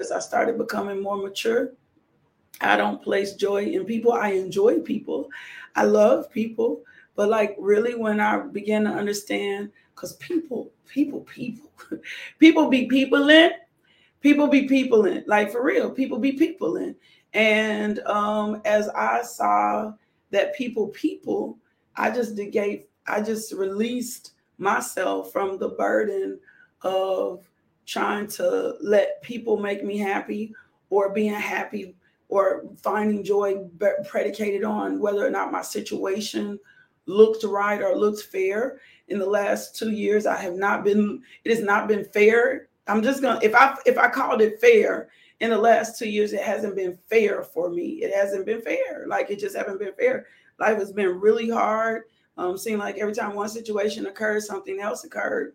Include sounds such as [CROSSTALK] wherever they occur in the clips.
as I started becoming more mature. I don't place joy in people. I enjoy people. I love people. But like really when I began to understand, because people, people, people, [LAUGHS] people be people in, people be people in, like for real, people be people in. And um as I saw that people, people, I just gave, I just released myself from the burden of trying to let people make me happy or being happy or finding joy predicated on whether or not my situation looked right or looked fair. In the last two years i have not been it has not been fair. I'm just gonna if i if i called it fair in the last two years it hasn't been fair for me. It hasn't been fair. Like it just haven't been fair. Life has been really hard. Um seemed like every time one situation occurred something else occurred.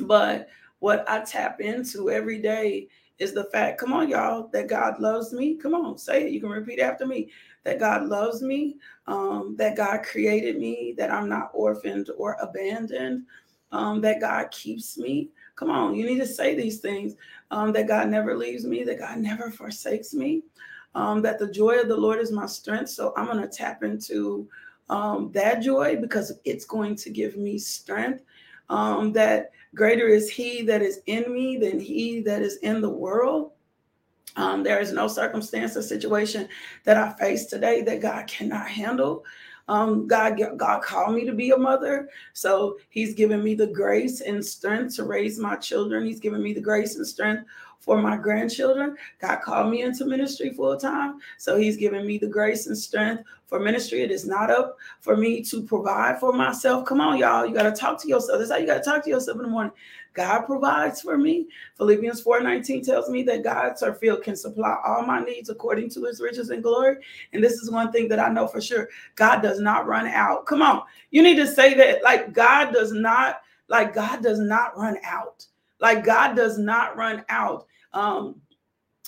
But what I tap into every day is the fact, come on, y'all, that God loves me. Come on, say it. You can repeat after me that God loves me, um, that God created me, that I'm not orphaned or abandoned, um, that God keeps me. Come on, you need to say these things um, that God never leaves me, that God never forsakes me, um, that the joy of the Lord is my strength. So I'm going to tap into um, that joy because it's going to give me strength. Um, that Greater is he that is in me than he that is in the world. Um, there is no circumstance or situation that I face today that God cannot handle. Um, God, God called me to be a mother, so He's given me the grace and strength to raise my children. He's given me the grace and strength for my grandchildren. God called me into ministry full time. So he's given me the grace and strength for ministry. It is not up for me to provide for myself. Come on, y'all. You got to talk to yourself. That's how you got to talk to yourself in the morning. God provides for me. Philippians 4:19 tells me that God's Sir Phil, can supply all my needs according to his riches and glory. And this is one thing that I know for sure. God does not run out. Come on. You need to say that like God does not, like God does not run out. Like God does not run out. Um,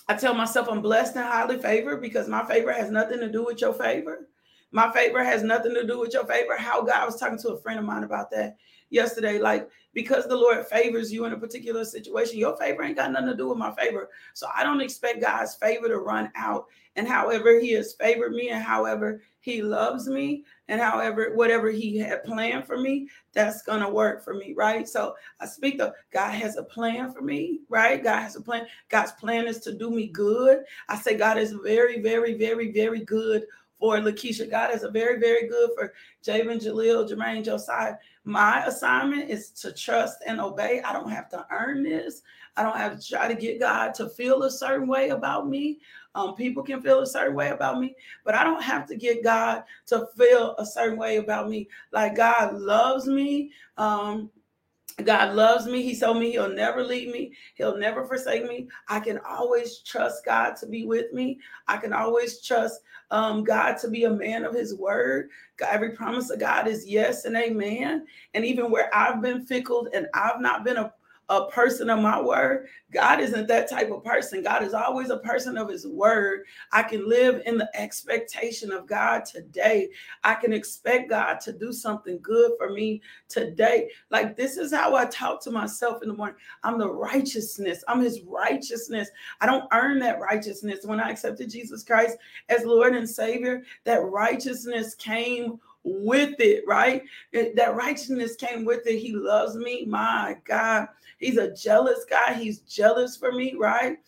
I tell myself I'm blessed and highly favored because my favor has nothing to do with your favor. My favor has nothing to do with your favor. How God I was talking to a friend of mine about that yesterday. Like, because the Lord favors you in a particular situation, your favor ain't got nothing to do with my favor. So I don't expect God's favor to run out. And however He has favored me and however He loves me and however whatever He had planned for me, that's gonna work for me, right? So I speak the God has a plan for me, right? God has a plan. God's plan is to do me good. I say God is very, very, very, very good for Lakeisha. God is a very, very good for Javen, Jaleel, Jermaine, Josiah. My assignment is to trust and obey. I don't have to earn this. I don't have to try to get God to feel a certain way about me. Um, people can feel a certain way about me, but I don't have to get God to feel a certain way about me. Like God loves me. Um, God loves me. He told me he'll never leave me. He'll never forsake me. I can always trust God to be with me. I can always trust um, God to be a man of his word. God, every promise of God is yes and amen. And even where I've been fickle and I've not been a a person of my word. God isn't that type of person. God is always a person of his word. I can live in the expectation of God today. I can expect God to do something good for me today. Like this is how I talk to myself in the morning. I'm the righteousness. I'm his righteousness. I don't earn that righteousness. When I accepted Jesus Christ as Lord and Savior, that righteousness came with it, right? That righteousness came with it. He loves me. My God. He's a jealous guy. He's jealous for me, right?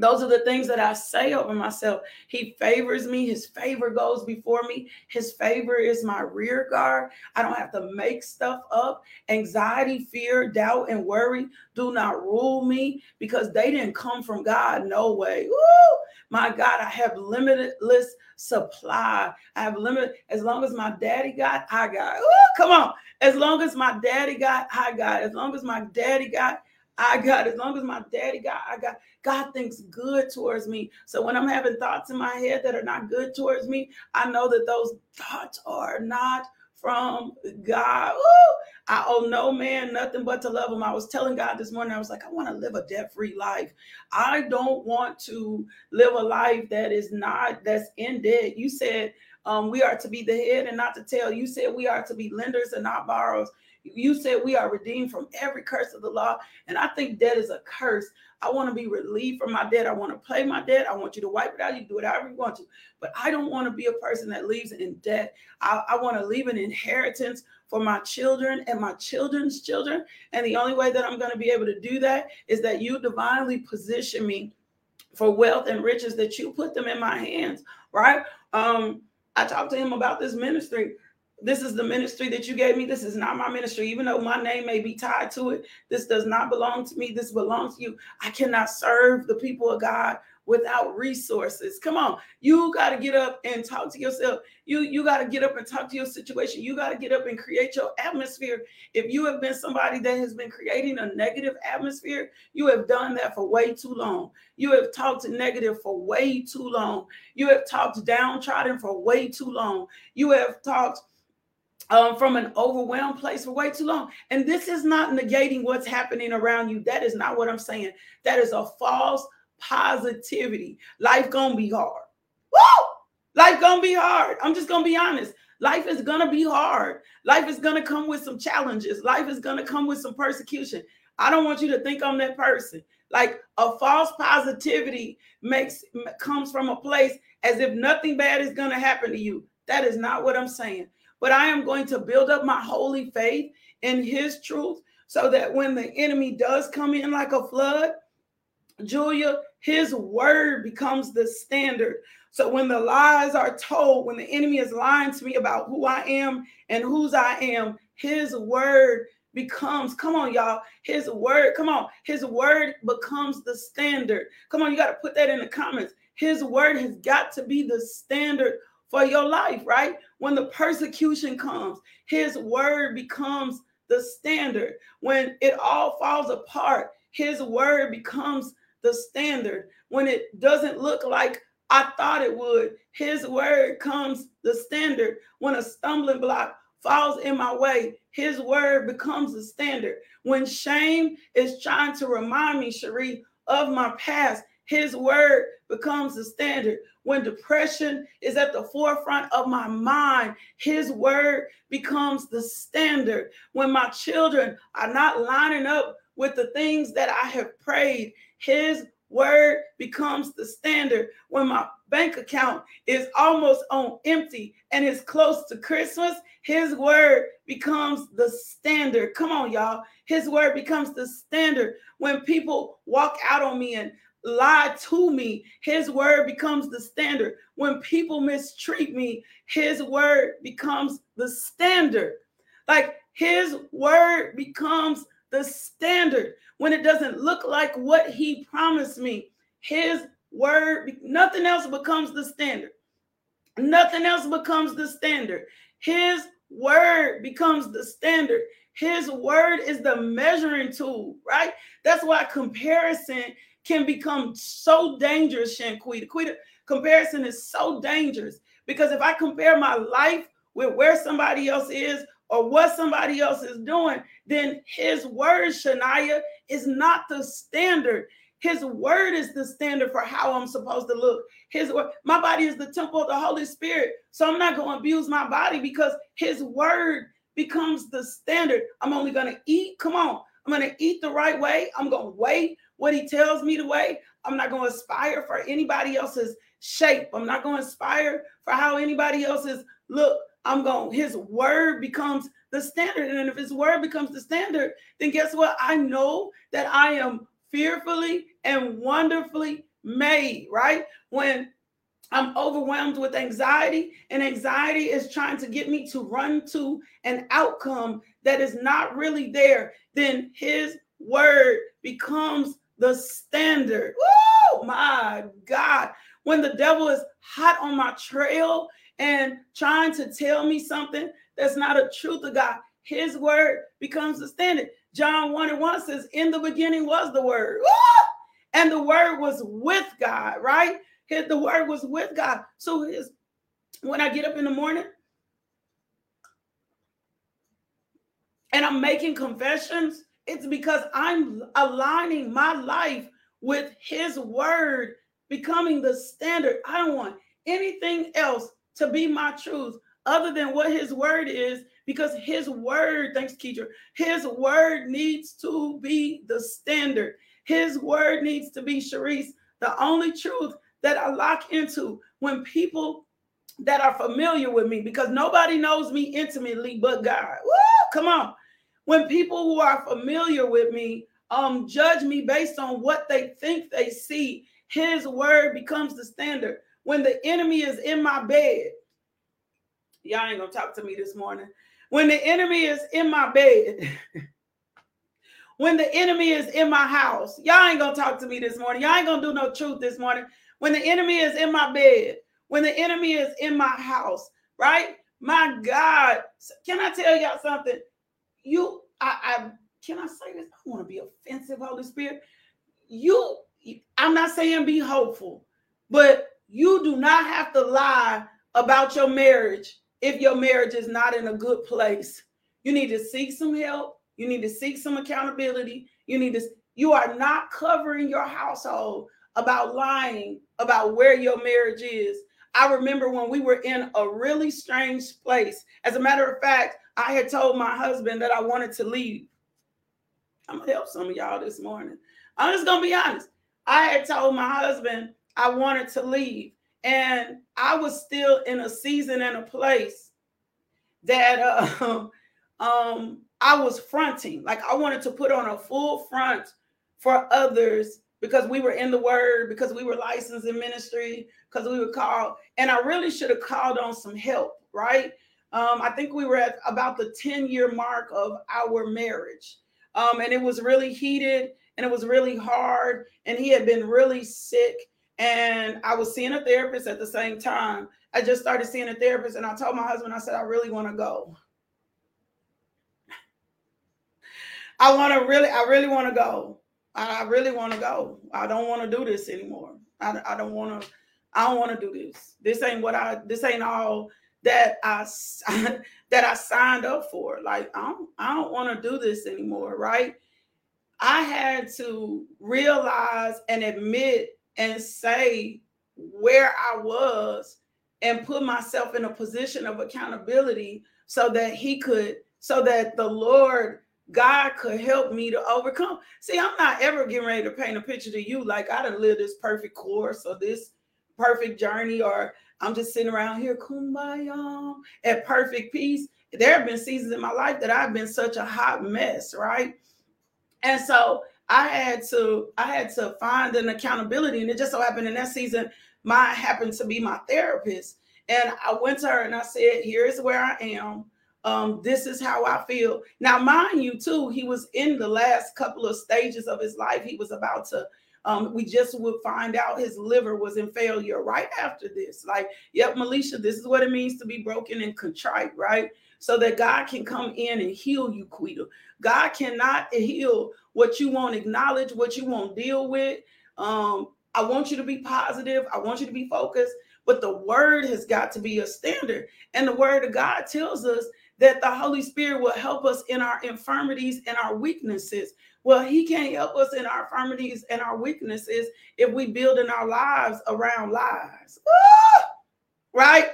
Those are the things that I say over myself. He favors me. His favor goes before me. His favor is my rear guard. I don't have to make stuff up. Anxiety, fear, doubt, and worry do not rule me because they didn't come from God. No way. Woo! My God, I have limitless supply. I have limited. As long as my daddy got, I got. Ooh, come on. As long as my daddy got, I got. As long as my daddy got, I got. As long as my daddy got, I got. God thinks good towards me. So when I'm having thoughts in my head that are not good towards me, I know that those thoughts are not from God. Ooh, I owe no man nothing but to love him. I was telling God this morning, I was like, I want to live a debt free life. I don't want to live a life that is not, that's in debt. You said um, we are to be the head and not the tail. You said we are to be lenders and not borrowers. You said we are redeemed from every curse of the law. And I think debt is a curse. I want to be relieved from my debt. I want to pay my debt. I want you to wipe it out. You do it however you want to. But I don't want to be a person that leaves in debt. I, I want to leave an inheritance for my children and my children's children. And the only way that I'm going to be able to do that is that you divinely position me for wealth and riches that you put them in my hands, right? Um, I talked to him about this ministry. This is the ministry that you gave me. This is not my ministry, even though my name may be tied to it. This does not belong to me. This belongs to you. I cannot serve the people of God without resources. Come on. You got to get up and talk to yourself. You you got to get up and talk to your situation. You got to get up and create your atmosphere. If you have been somebody that has been creating a negative atmosphere, you have done that for way too long. You have talked negative for way too long. You have talked downtrodden for way too long. You have talked um, from an overwhelmed place for way too long. And this is not negating what's happening around you. That is not what I'm saying. That is a false positivity. Life gonna be hard. Woo! Life gonna be hard. I'm just gonna be honest. Life is gonna be hard. Life is gonna come with some challenges. Life is gonna come with some persecution. I don't want you to think I'm that person. Like a false positivity makes comes from a place as if nothing bad is gonna happen to you. That is not what I'm saying. But I am going to build up my holy faith in his truth so that when the enemy does come in like a flood, Julia, his word becomes the standard. So when the lies are told, when the enemy is lying to me about who I am and whose I am, his word becomes, come on, y'all, his word, come on, his word becomes the standard. Come on, you got to put that in the comments. His word has got to be the standard for your life, right? When the persecution comes, his word becomes the standard. When it all falls apart, his word becomes the standard. When it doesn't look like I thought it would, his word comes the standard. When a stumbling block falls in my way, his word becomes the standard. When shame is trying to remind me, Cherie, of my past, his word becomes the standard. When depression is at the forefront of my mind, his word becomes the standard. When my children are not lining up with the things that I have prayed, his word becomes the standard. When my bank account is almost on empty and it's close to Christmas, his word becomes the standard. Come on, y'all. His word becomes the standard. When people walk out on me and lie to me, his word becomes the standard. When people mistreat me, his word becomes the standard. Like his word becomes the standard when it doesn't look like what he promised me. His word, nothing else becomes the standard. Nothing else becomes the standard. His word becomes the standard. His word is the measuring tool, right? That's why comparison can become so dangerous, Shanquita. Quita, comparison is so dangerous because if I compare my life with where somebody else is or what somebody else is doing, then his word, Shania, is not the standard. His word is the standard for how I'm supposed to look. His word, my body is the temple of the Holy Spirit. So I'm not going to abuse my body because his word becomes the standard. I'm only going to eat. Come on. I'm going to eat the right way. I'm going to weigh what he tells me to weigh. I'm not going to aspire for anybody else's shape. I'm not going to aspire for how anybody else's look. I'm going, his word becomes the standard. And if his word becomes the standard, then guess what? I know that I am fearfully and wonderfully made, right? When I'm overwhelmed with anxiety, and anxiety is trying to get me to run to an outcome that is not really there, then his word becomes the standard. Oh my God. When the devil is hot on my trail and trying to tell me something that's not a truth of God, his word becomes the standard. John 1 and 1 says, In the beginning was the word. And the word was with God, right? The word was with God. So his when I get up in the morning and I'm making confessions, it's because I'm aligning my life with his word becoming the standard. I don't want anything else to be my truth other than what his word is because his word, thanks, Keidra, his word needs to be the standard. His word needs to be Sharice, the only truth that I lock into when people that are familiar with me, because nobody knows me intimately but God. Woo, come on. When people who are familiar with me um judge me based on what they think they see, his word becomes the standard. When the enemy is in my bed, y'all ain't gonna talk to me this morning. When the enemy is in my bed, [LAUGHS] when the enemy is in my house, y'all ain't gonna talk to me this morning. Y'all ain't gonna do no truth this morning. When the enemy is in my bed, when the enemy is in my house, right? My God, can I tell y'all something? You, I, I can I say this? I want to be offensive, Holy Spirit. You, I'm not saying be hopeful, but you do not have to lie about your marriage if your marriage is not in a good place. You need to seek some help. You need to seek some accountability. You need to, you are not covering your household about lying about where your marriage is. I remember when we were in a really strange place. As a matter of fact, I had told my husband that I wanted to leave. I'm gonna help some of y'all this morning. I'm just gonna be honest. I had told my husband I wanted to leave. And I was still in a season and a place that uh, [LAUGHS] um, I was fronting. Like I wanted to put on a full front for others because we were in the word, because we were licensed in ministry, because we were called. And I really should have called on some help, right? Um, I think we were at about the 10 year mark of our marriage. Um, and it was really heated and it was really hard. And he had been really sick and I was seeing a therapist at the same time. I just started seeing a therapist, and I told my husband, I said, I really want to go. [LAUGHS] I want to really, I really want to go. I, really want to go. I don't want to do this anymore. I, I don't want to. I don't want to do this. This ain't what I. This ain't all that I [LAUGHS] that I signed up for. Like I don't. I don't want to do this anymore. Right. I had to realize and admit and say where I was and put myself in a position of accountability so that he could, so that the Lord God could help me to overcome. See, I'm not ever getting ready to paint a picture to you like I didn't live this perfect course or this perfect journey, or I'm just sitting around here, kumbaya, at perfect peace. There have been seasons in my life that I've been such a hot mess, right? And so I had to I had to find an accountability, and it just so happened in that season, my happened to be my therapist, and I went to her and I said, "Here is where I am. Um, this is how I feel." Now, mind you, too, he was in the last couple of stages of his life. He was about to. Um, we just would find out his liver was in failure right after this. Like, yep, Melisha, this is what it means to be broken and contrite, right? So that God can come in and heal you, Quita. God cannot heal what you won't acknowledge, what you won't deal with. Um, I want you to be positive. I want you to be focused. But the word has got to be a standard. And the word of God tells us that the Holy Spirit will help us in our infirmities and our weaknesses. Well, He can't help us in our infirmities and our weaknesses if we build in our lives around lies. Right?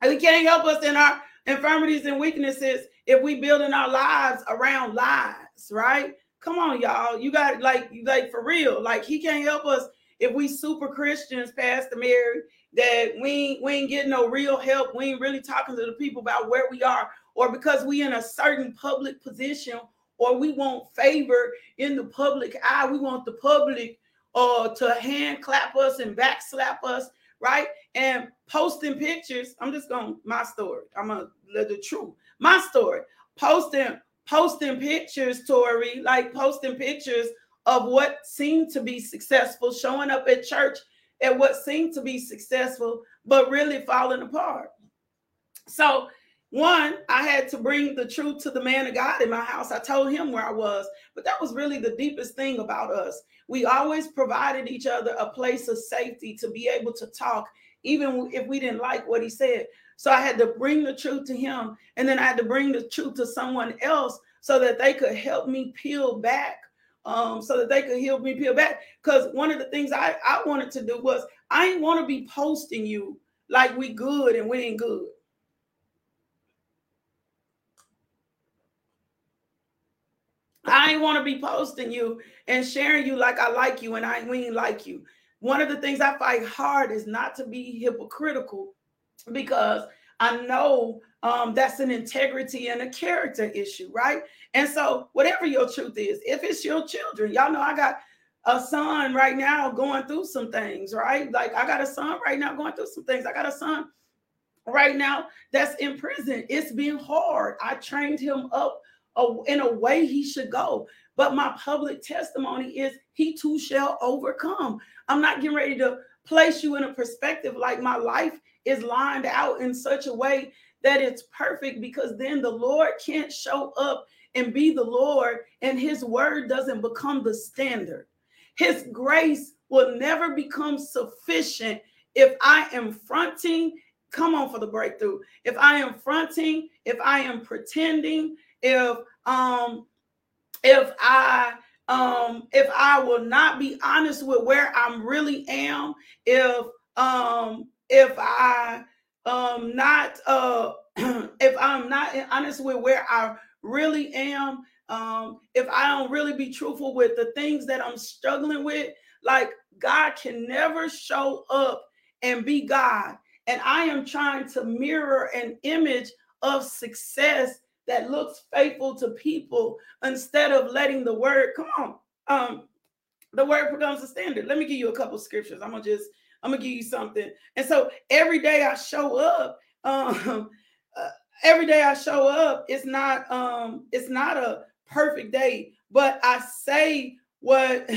And He can't help us in our infirmities and weaknesses if we build in our lives around lies, right? Come on, y'all. You got like like for real. Like he can't help us if we super Christians, Pastor Mary, that we we ain't getting no real help. We ain't really talking to the people about where we are, or because we in a certain public position, or we want favor in the public eye. We want the public uh to hand clap us and back slap us, right? And posting pictures. I'm just going my story. I'm gonna let the truth. My story. Posting posting pictures, Tori, like posting pictures of what seemed to be successful, showing up at church at what seemed to be successful, but really falling apart. So, one, I had to bring the truth to the man of God in my house. I told him where I was, but that was really the deepest thing about us. We always provided each other a place of safety to be able to talk, even if we didn't like what he said. So I had to bring the truth to him. And then I had to bring the truth to someone else so that they could help me peel back. Um, so that they could help me peel back. Because one of the things I, I wanted to do was I didn't want to be posting you like we good and we ain't good. I ain't want to be posting you and sharing you like I like you and I we ain't like you. One of the things I fight hard is not to be hypocritical because I know um, that's an integrity and a character issue, right? And so, whatever your truth is, if it's your children, y'all know I got a son right now going through some things, right? Like I got a son right now going through some things. I got a son right now that's in prison. It's been hard. I trained him up in a way he should go. But my public testimony is he too shall overcome. I'm not getting ready to place you in a perspective like my life is lined out in such a way that it's perfect because then the Lord can't show up and be the Lord and his word doesn't become the standard. His grace will never become sufficient if I am fronting. Come on for the breakthrough. If I am fronting, if I am pretending, if um if I um if I will not be honest with where I'm really am, if um if I um not uh [CLEARS THROAT] if I'm not honest with where I really am, um, if I don't really be truthful with the things that I'm struggling with, like God can never show up and be God. And I am trying to mirror an image of success that looks faithful to people instead of letting the word come on. Um, the word becomes a standard. Let me give you a couple scriptures. I'm gonna just I'm gonna give you something. And so every day I show up, um, [LAUGHS] uh, every day I show up, it's not um, it's not a perfect day, but I say what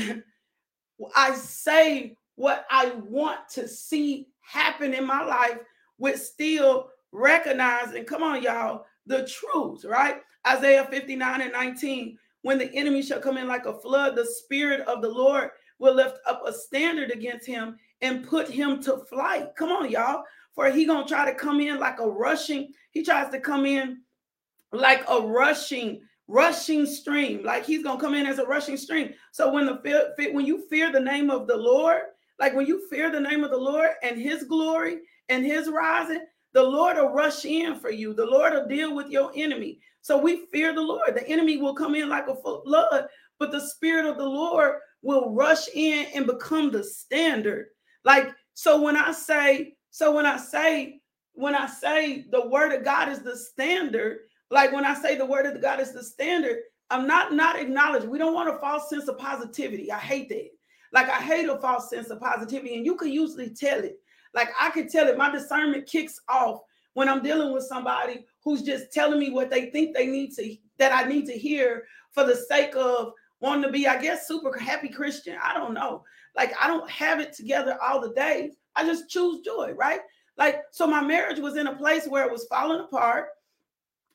[LAUGHS] I say what I want to see happen in my life with still recognizing, come on, y'all, the truth, right? Isaiah 59 and 19. When the enemy shall come in like a flood, the spirit of the Lord will lift up a standard against him and put him to flight. Come on, y'all. For he gonna try to come in like a rushing, he tries to come in like a rushing rushing stream. Like he's gonna come in as a rushing stream. So when the when you fear the name of the Lord, like when you fear the name of the Lord and His glory and His rising, the Lord will rush in for you. The Lord will deal with your enemy. So we fear the Lord. The enemy will come in like a flood, but the Spirit of the Lord will rush in and become the standard. Like so, when I say, so when I say, when I say the Word of God is the standard, like when I say the word of God is the standard, I'm not not acknowledged. We don't want a false sense of positivity. I hate that. Like I hate a false sense of positivity, and you can usually tell it. Like I can tell it. My discernment kicks off when I'm dealing with somebody who's just telling me what they think they need to that I need to hear for the sake of wanting to be, I guess, super happy Christian. I don't know. Like I don't have it together all the days. I just choose joy, right? Like so, my marriage was in a place where it was falling apart.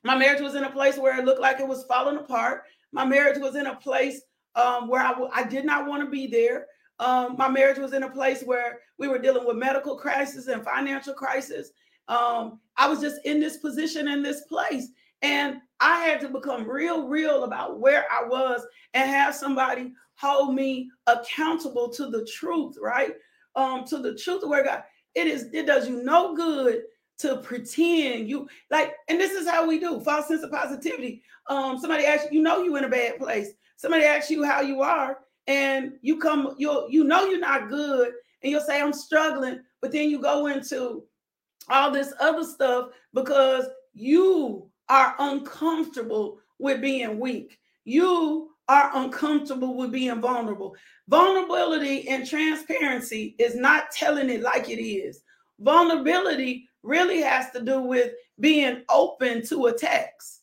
My marriage was in a place where it looked like it was falling apart. My marriage was in a place um, where I w- I did not want to be there. Um, my marriage was in a place where we were dealing with medical crisis and financial crisis. Um, I was just in this position in this place. And I had to become real, real about where I was and have somebody hold me accountable to the truth, right? Um, to the truth where God, it is, it does you no good to pretend you like, and this is how we do false sense of positivity. Um, somebody asks you, you know you in a bad place. Somebody asks you how you are, and you come, you you know you're not good, and you'll say, I'm struggling, but then you go into all this other stuff because you are uncomfortable with being weak. You are uncomfortable with being vulnerable. Vulnerability and transparency is not telling it like it is. Vulnerability really has to do with being open to attacks,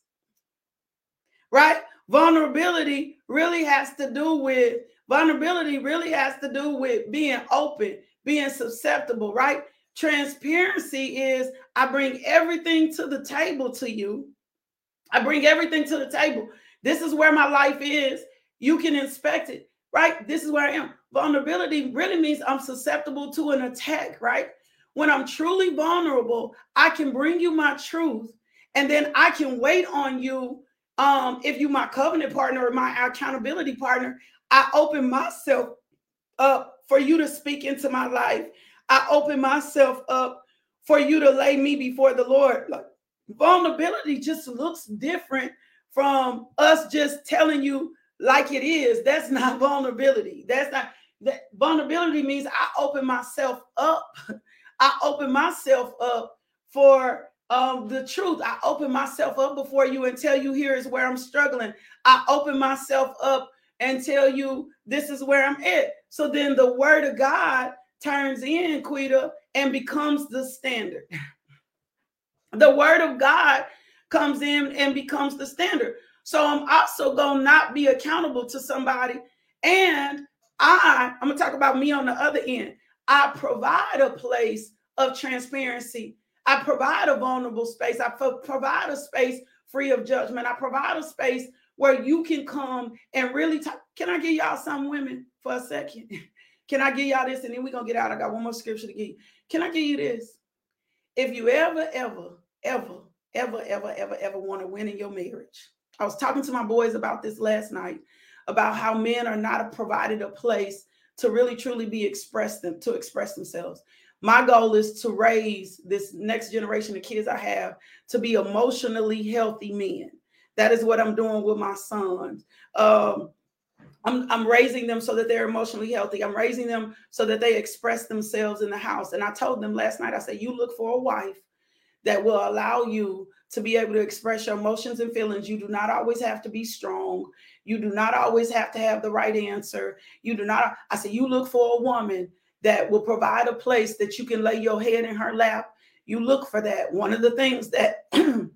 right? Vulnerability really has to do with vulnerability, really has to do with being open, being susceptible, right? Transparency is I bring everything to the table to you. I bring everything to the table. This is where my life is. You can inspect it, right? This is where I am. Vulnerability really means I'm susceptible to an attack, right? when I'm truly vulnerable, I can bring you my truth and then I can wait on you. Um, if you my covenant partner or my accountability partner, I open myself up for you to speak into my life. I open myself up for you to lay me before the Lord. Like vulnerability just looks different from us just telling you like it is, that's [LAUGHS] not vulnerability. That's not that vulnerability means I open myself up. [LAUGHS] I open myself up for um, the truth. I open myself up before you and tell you here is where I'm struggling. I open myself up and tell you this is where I'm at. So then the word of God turns in, Quita, and becomes the standard. [LAUGHS] the word of God comes in and becomes the standard. So I'm also to not be accountable to somebody. And I, I'm to talk about me on the other end. I provide a place of transparency. I provide a vulnerable space. I provide a space free of judgment. I provide a space where you can come and really talk. Can I give y'all some women for a second? [LAUGHS] Can I give y'all this? And then we're to get out. I got one more scripture to give you. Can I give you this? If you ever, ever, ever, ever, ever, ever, ever want to win in your marriage, I was talking to my boys about this last night about how men are not provided a place to really truly be expressed them to express themselves. My goal is to raise this next generation of kids I have to be emotionally healthy men. That is what I'm doing with my sons. Um, I'm, I'm raising them so that they're emotionally healthy. I'm raising them so that they express themselves in the house. And I told them last night, I said, you look for a wife that will allow you to be able to express your emotions and feelings. You do not always have to be strong. You do not always have to have the right answer. You do not, I said, you look for a woman that will provide a place that you can lay your head in her lap. You look for that. One of the things that [CLEARS THROAT]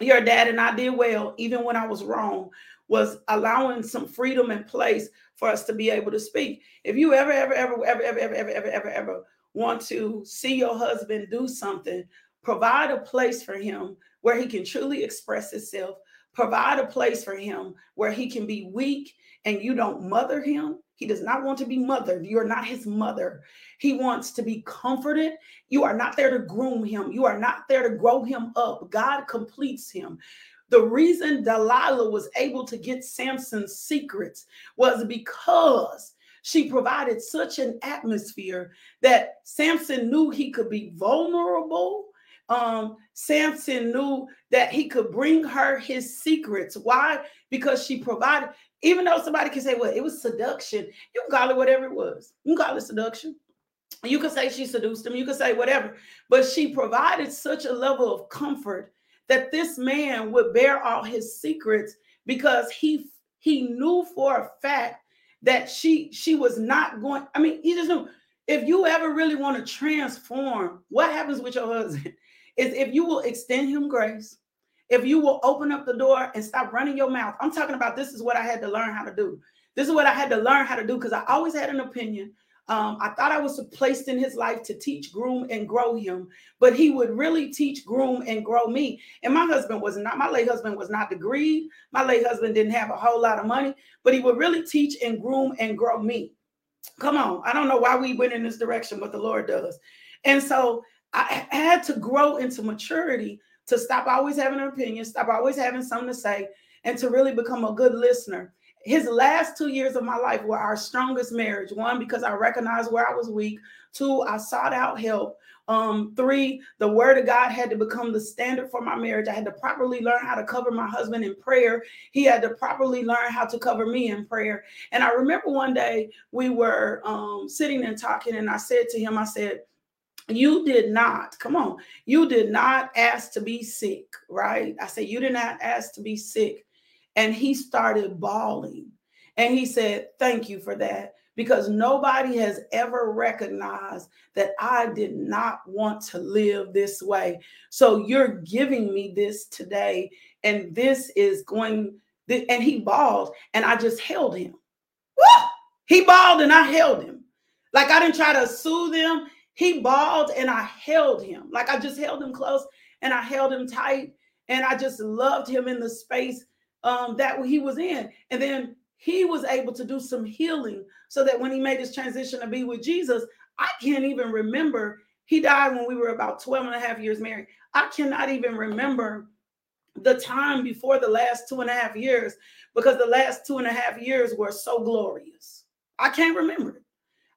your dad and I did well, even when I was wrong, was allowing some freedom in place for us to be able to speak. If you ever, ever, ever, ever, ever, ever, ever, ever, ever, ever want to see your husband do something, provide a place for him where he can truly express himself. Provide a place for him where he can be weak and you don't mother him. He does not want to be mothered. You are not his mother. He wants to be comforted. You are not there to groom him. You are not there to grow him up. God completes him. The reason Delilah was able to get Samson's secrets was because she provided such an atmosphere that Samson knew he could be vulnerable um, Samson knew that he could bring her his secrets. Why? Because she provided, even though somebody can say, well, it was seduction, you can call it whatever it was. You can call it seduction. You can say she seduced him, you can say whatever, but she provided such a level of comfort that this man would bear all his secrets because he he knew for a fact that she she was not going. I mean, he just knew if you ever really want to transform, what happens with your husband? [LAUGHS] is if you will extend him grace, if you will open up the door and stop running your mouth. I'm talking about this is what I had to learn how to do. This is what I had to learn how to do because I always had an opinion. Um, I thought I was placed in his life to teach, groom, and grow him, but he would really teach, groom, and grow me. And my husband was not, my late husband was not degreed. My late husband didn't have a whole lot of money, but he would really teach and groom and grow me. Come on. I don't know why we went in this direction, but the Lord does. And so I had to grow into maturity to stop always having an opinion, stop always having something to say, and to really become a good listener. His last two years of my life were our strongest marriage. One, because I recognized where I was weak. Two, I sought out help. Um, three, the word of God had to become the standard for my marriage. I had to properly learn how to cover my husband in prayer. He had to properly learn how to cover me in prayer. And I remember one day we were um, sitting and talking, and I said to him, I said, you did not come on you did not ask to be sick right? I said you did not ask to be sick. And he started bawling. And he said thank you for that because nobody has ever recognized that i did not want to live this way. So you're giving me this today and this is going and he bawled and i just held him. Woo! he bawled and i held him. Like i didn't try to soothe him he bawled and I held him. Like I just held him close and I held him tight and I just loved him in the space um, that he was in. And then he was able to do some healing so that when he made his transition to be with Jesus, I can't even remember. He died when we were about 12 and a half years married. I cannot even remember the time before the last two and a half years because the last two and a half years were so glorious. I can't remember it.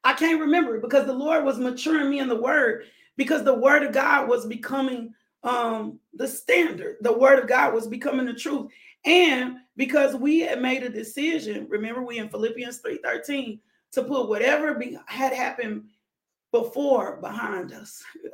I can't remember because the Lord was maturing me in the word because the word of God was becoming um the standard. The word of God was becoming the truth. And because we had made a decision. Remember, we in Philippians 3:13 to put whatever be, had happened before behind us. [LAUGHS]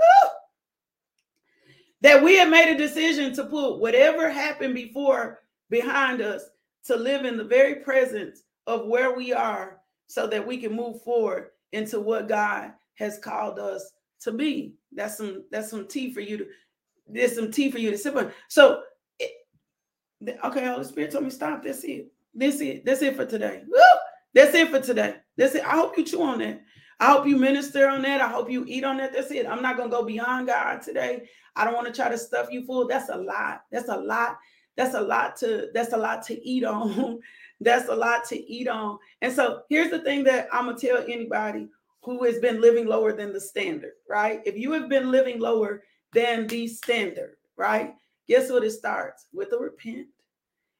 that we had made a decision to put whatever happened before behind us to live in the very presence of where we are so that we can move forward into what God has called us to be. That's some that's some tea for you to there's some tea for you to sip on. So it, okay, Holy Spirit told me stop. That's it. That's it. That's it for today. Woo! That's it for today. That's it. I hope you chew on that. I hope you minister on that. I hope you eat on that. That's it. I'm not gonna go beyond God today. I don't want to try to stuff you full. That's a lot. That's a lot. That's a lot to that's a lot to eat on. [LAUGHS] that's a lot to eat on. And so here's the thing that I'm gonna tell anybody who has been living lower than the standard, right? If you have been living lower than the standard, right? Guess what it starts? With a repent.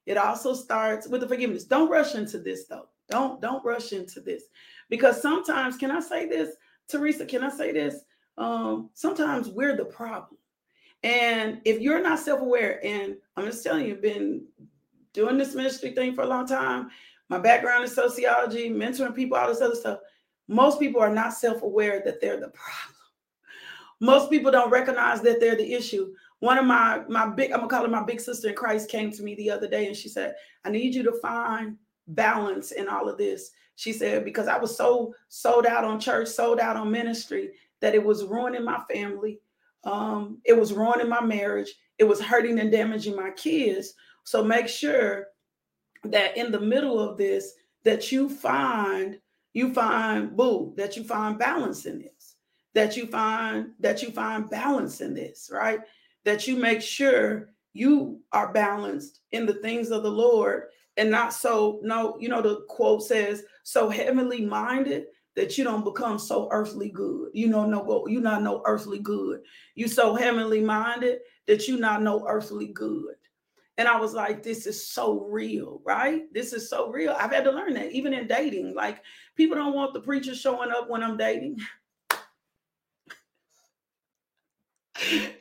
It also starts with the forgiveness. Don't rush into this though. Don't don't rush into this. Because sometimes, can I say this, Teresa? Can I say this? Um, sometimes we're the problem. And if you're not self-aware, and I'm just telling you, been doing this ministry thing for a long time. My background is sociology, mentoring people, all this other stuff. Most people are not self-aware that they're the problem. Most people don't recognize that they're the issue. One of my my big, I'm gonna call her my big sister in Christ, came to me the other day and she said, I need you to find balance in all of this. She said, because I was so sold out on church, sold out on ministry, that it was ruining my family um, it was ruining my marriage. It was hurting and damaging my kids. So make sure that in the middle of this, that you find you find boo that you find balance in this that you find that you find balance in this right that you make sure you are balanced in the things of the lord and not so no you know the quote says so heavenly minded that you don't become so earthly good. You know, no, you not no earthly good. You so heavenly minded that you not no earthly good. And I was like, this is so real, right? This is so real. I've had to learn that even in dating. Like, people don't want the preacher showing up when I'm dating. yeah, [LAUGHS] ain't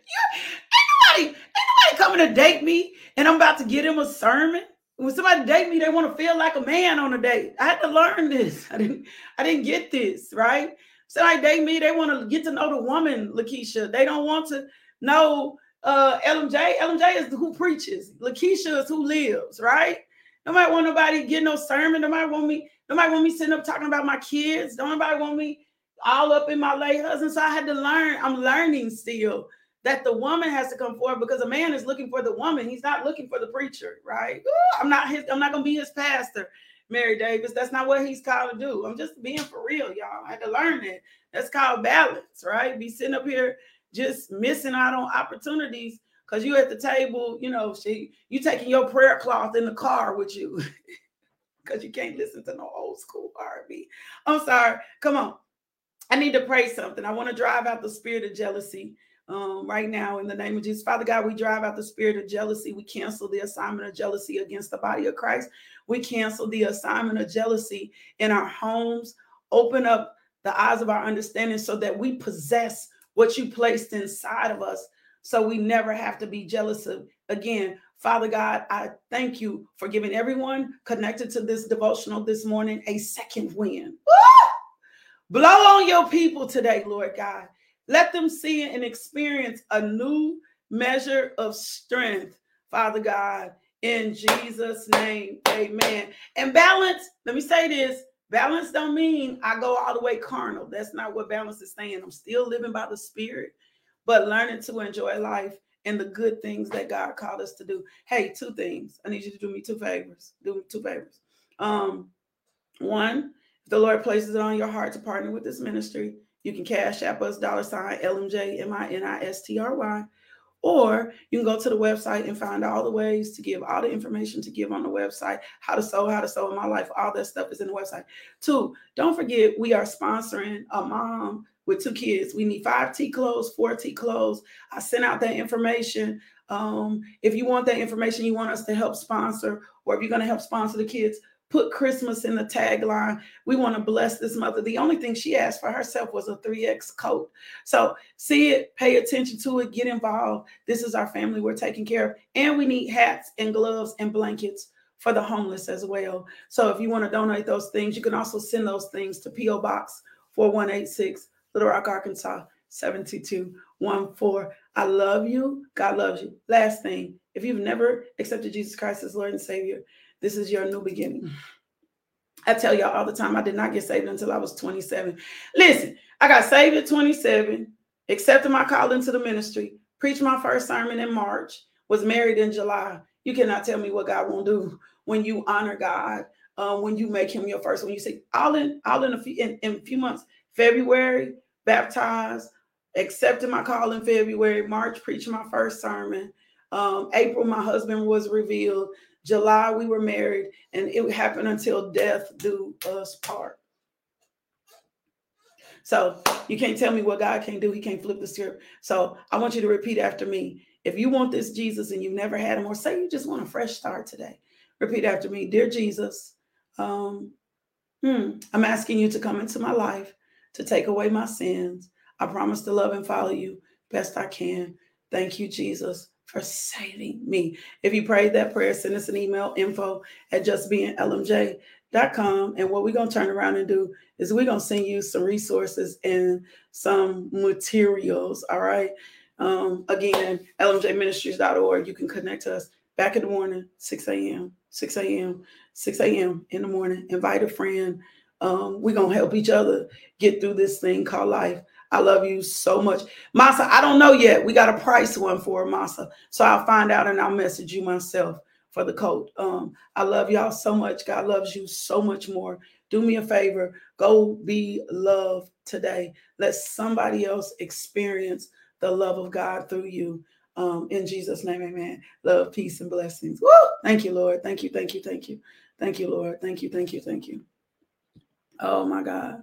nobody, ain't nobody coming to date me and I'm about to get him a sermon when somebody date me, they want to feel like a man on a date. I had to learn this. I didn't, I didn't get this, right? So Somebody date me, they want to get to know the woman, Lakeisha. They don't want to know uh LMJ. LMJ is who preaches. Lakeisha is who lives, right? Nobody want nobody get no sermon. Nobody want me, nobody want me sitting up talking about my kids. Nobody want me all up in my lay husband. So I had to learn. I'm learning still that the woman has to come forward because a man is looking for the woman. He's not looking for the preacher, right? Ooh, I'm not his, I'm not gonna be his pastor, Mary Davis. That's not what he's called to do. I'm just being for real, y'all. I had to learn that. That's called balance, right? Be sitting up here just missing out on opportunities because you at the table, you know, she you taking your prayer cloth in the car with you [LAUGHS] because you can't listen to no old school R&B. I'm sorry. Come on. I need to pray something. I want to drive out the spirit of jealousy um, right now in the name of Jesus. Father God, we drive out the spirit of jealousy. We cancel the assignment of jealousy against the body of Christ. We cancel the assignment of jealousy in our homes. Open up the eyes of our understanding so that we possess what you placed inside of us so we never have to be jealous of again. Father God, I thank you for giving everyone connected to this devotional this morning a second wind. Blow on your people today, Lord God. Let them see and experience a new measure of strength, Father God, in Jesus' name. Amen. And balance, let me say this balance don't mean I go all the way carnal. That's not what balance is saying. I'm still living by the spirit, but learning to enjoy life and the good things that God called us to do. Hey, two things. I need you to do me two favors. Do me two favors. Um, one, if the Lord places it on your heart to partner with this ministry, you can cash app us dollar sign LMJ M I N I S T R Y. Or you can go to the website and find all the ways to give, all the information to give on the website, how to sow, how to sow in my life. All that stuff is in the website. Two, don't forget we are sponsoring a mom with two kids. We need five T clothes, four T clothes. I sent out that information. Um, if you want that information, you want us to help sponsor, or if you're going to help sponsor the kids, put Christmas in the tagline. We want to bless this mother. The only thing she asked for herself was a 3X coat. So see it, pay attention to it, get involved. This is our family we're taking care of. And we need hats and gloves and blankets for the homeless as well. So if you want to donate those things, you can also send those things to P.O. Box 4186, Little Rock, Arkansas 72214. I love you. God loves you. Last thing, if you've never accepted Jesus Christ as Lord and Savior, this is your new beginning. I tell y'all all the time, I did not get saved until I was 27. Listen, I got saved at 27, accepted my call into the ministry, preached my first sermon in March, was married in July. You cannot tell me what God won't do when you honor God, um, when you make Him your first. When you say all in, all in a few in, in a few months, February, baptized, accepted my call in February, March, preaching my first sermon. Um, April, my husband was revealed. July, we were married, and it happened until death do us part. So you can't tell me what God can't do. He can't flip the script. So I want you to repeat after me. If you want this Jesus and you've never had him, or say you just want a fresh start today, repeat after me. Dear Jesus, um, hmm, I'm asking you to come into my life to take away my sins. I promise to love and follow you best I can. Thank you, Jesus, for saving me. If you prayed that prayer, send us an email info at justbeinglmj.com. And what we're going to turn around and do is we're going to send you some resources and some materials. All right. Um, again, lmjministries.org. You can connect to us back in the morning, 6 a.m., 6 a.m., 6 a.m. in the morning. Invite a friend. Um, we're going to help each other get through this thing called life. I love you so much. Masa, I don't know yet. We got a price one for Masa. So I'll find out and I'll message you myself for the coat. Um, I love y'all so much. God loves you so much more. Do me a favor. Go be loved today. Let somebody else experience the love of God through you. Um, in Jesus' name, amen. Love, peace, and blessings. Woo! Thank you, Lord. Thank you, thank you, thank you. Thank you, Lord. Thank you, thank you, thank you. Oh my God.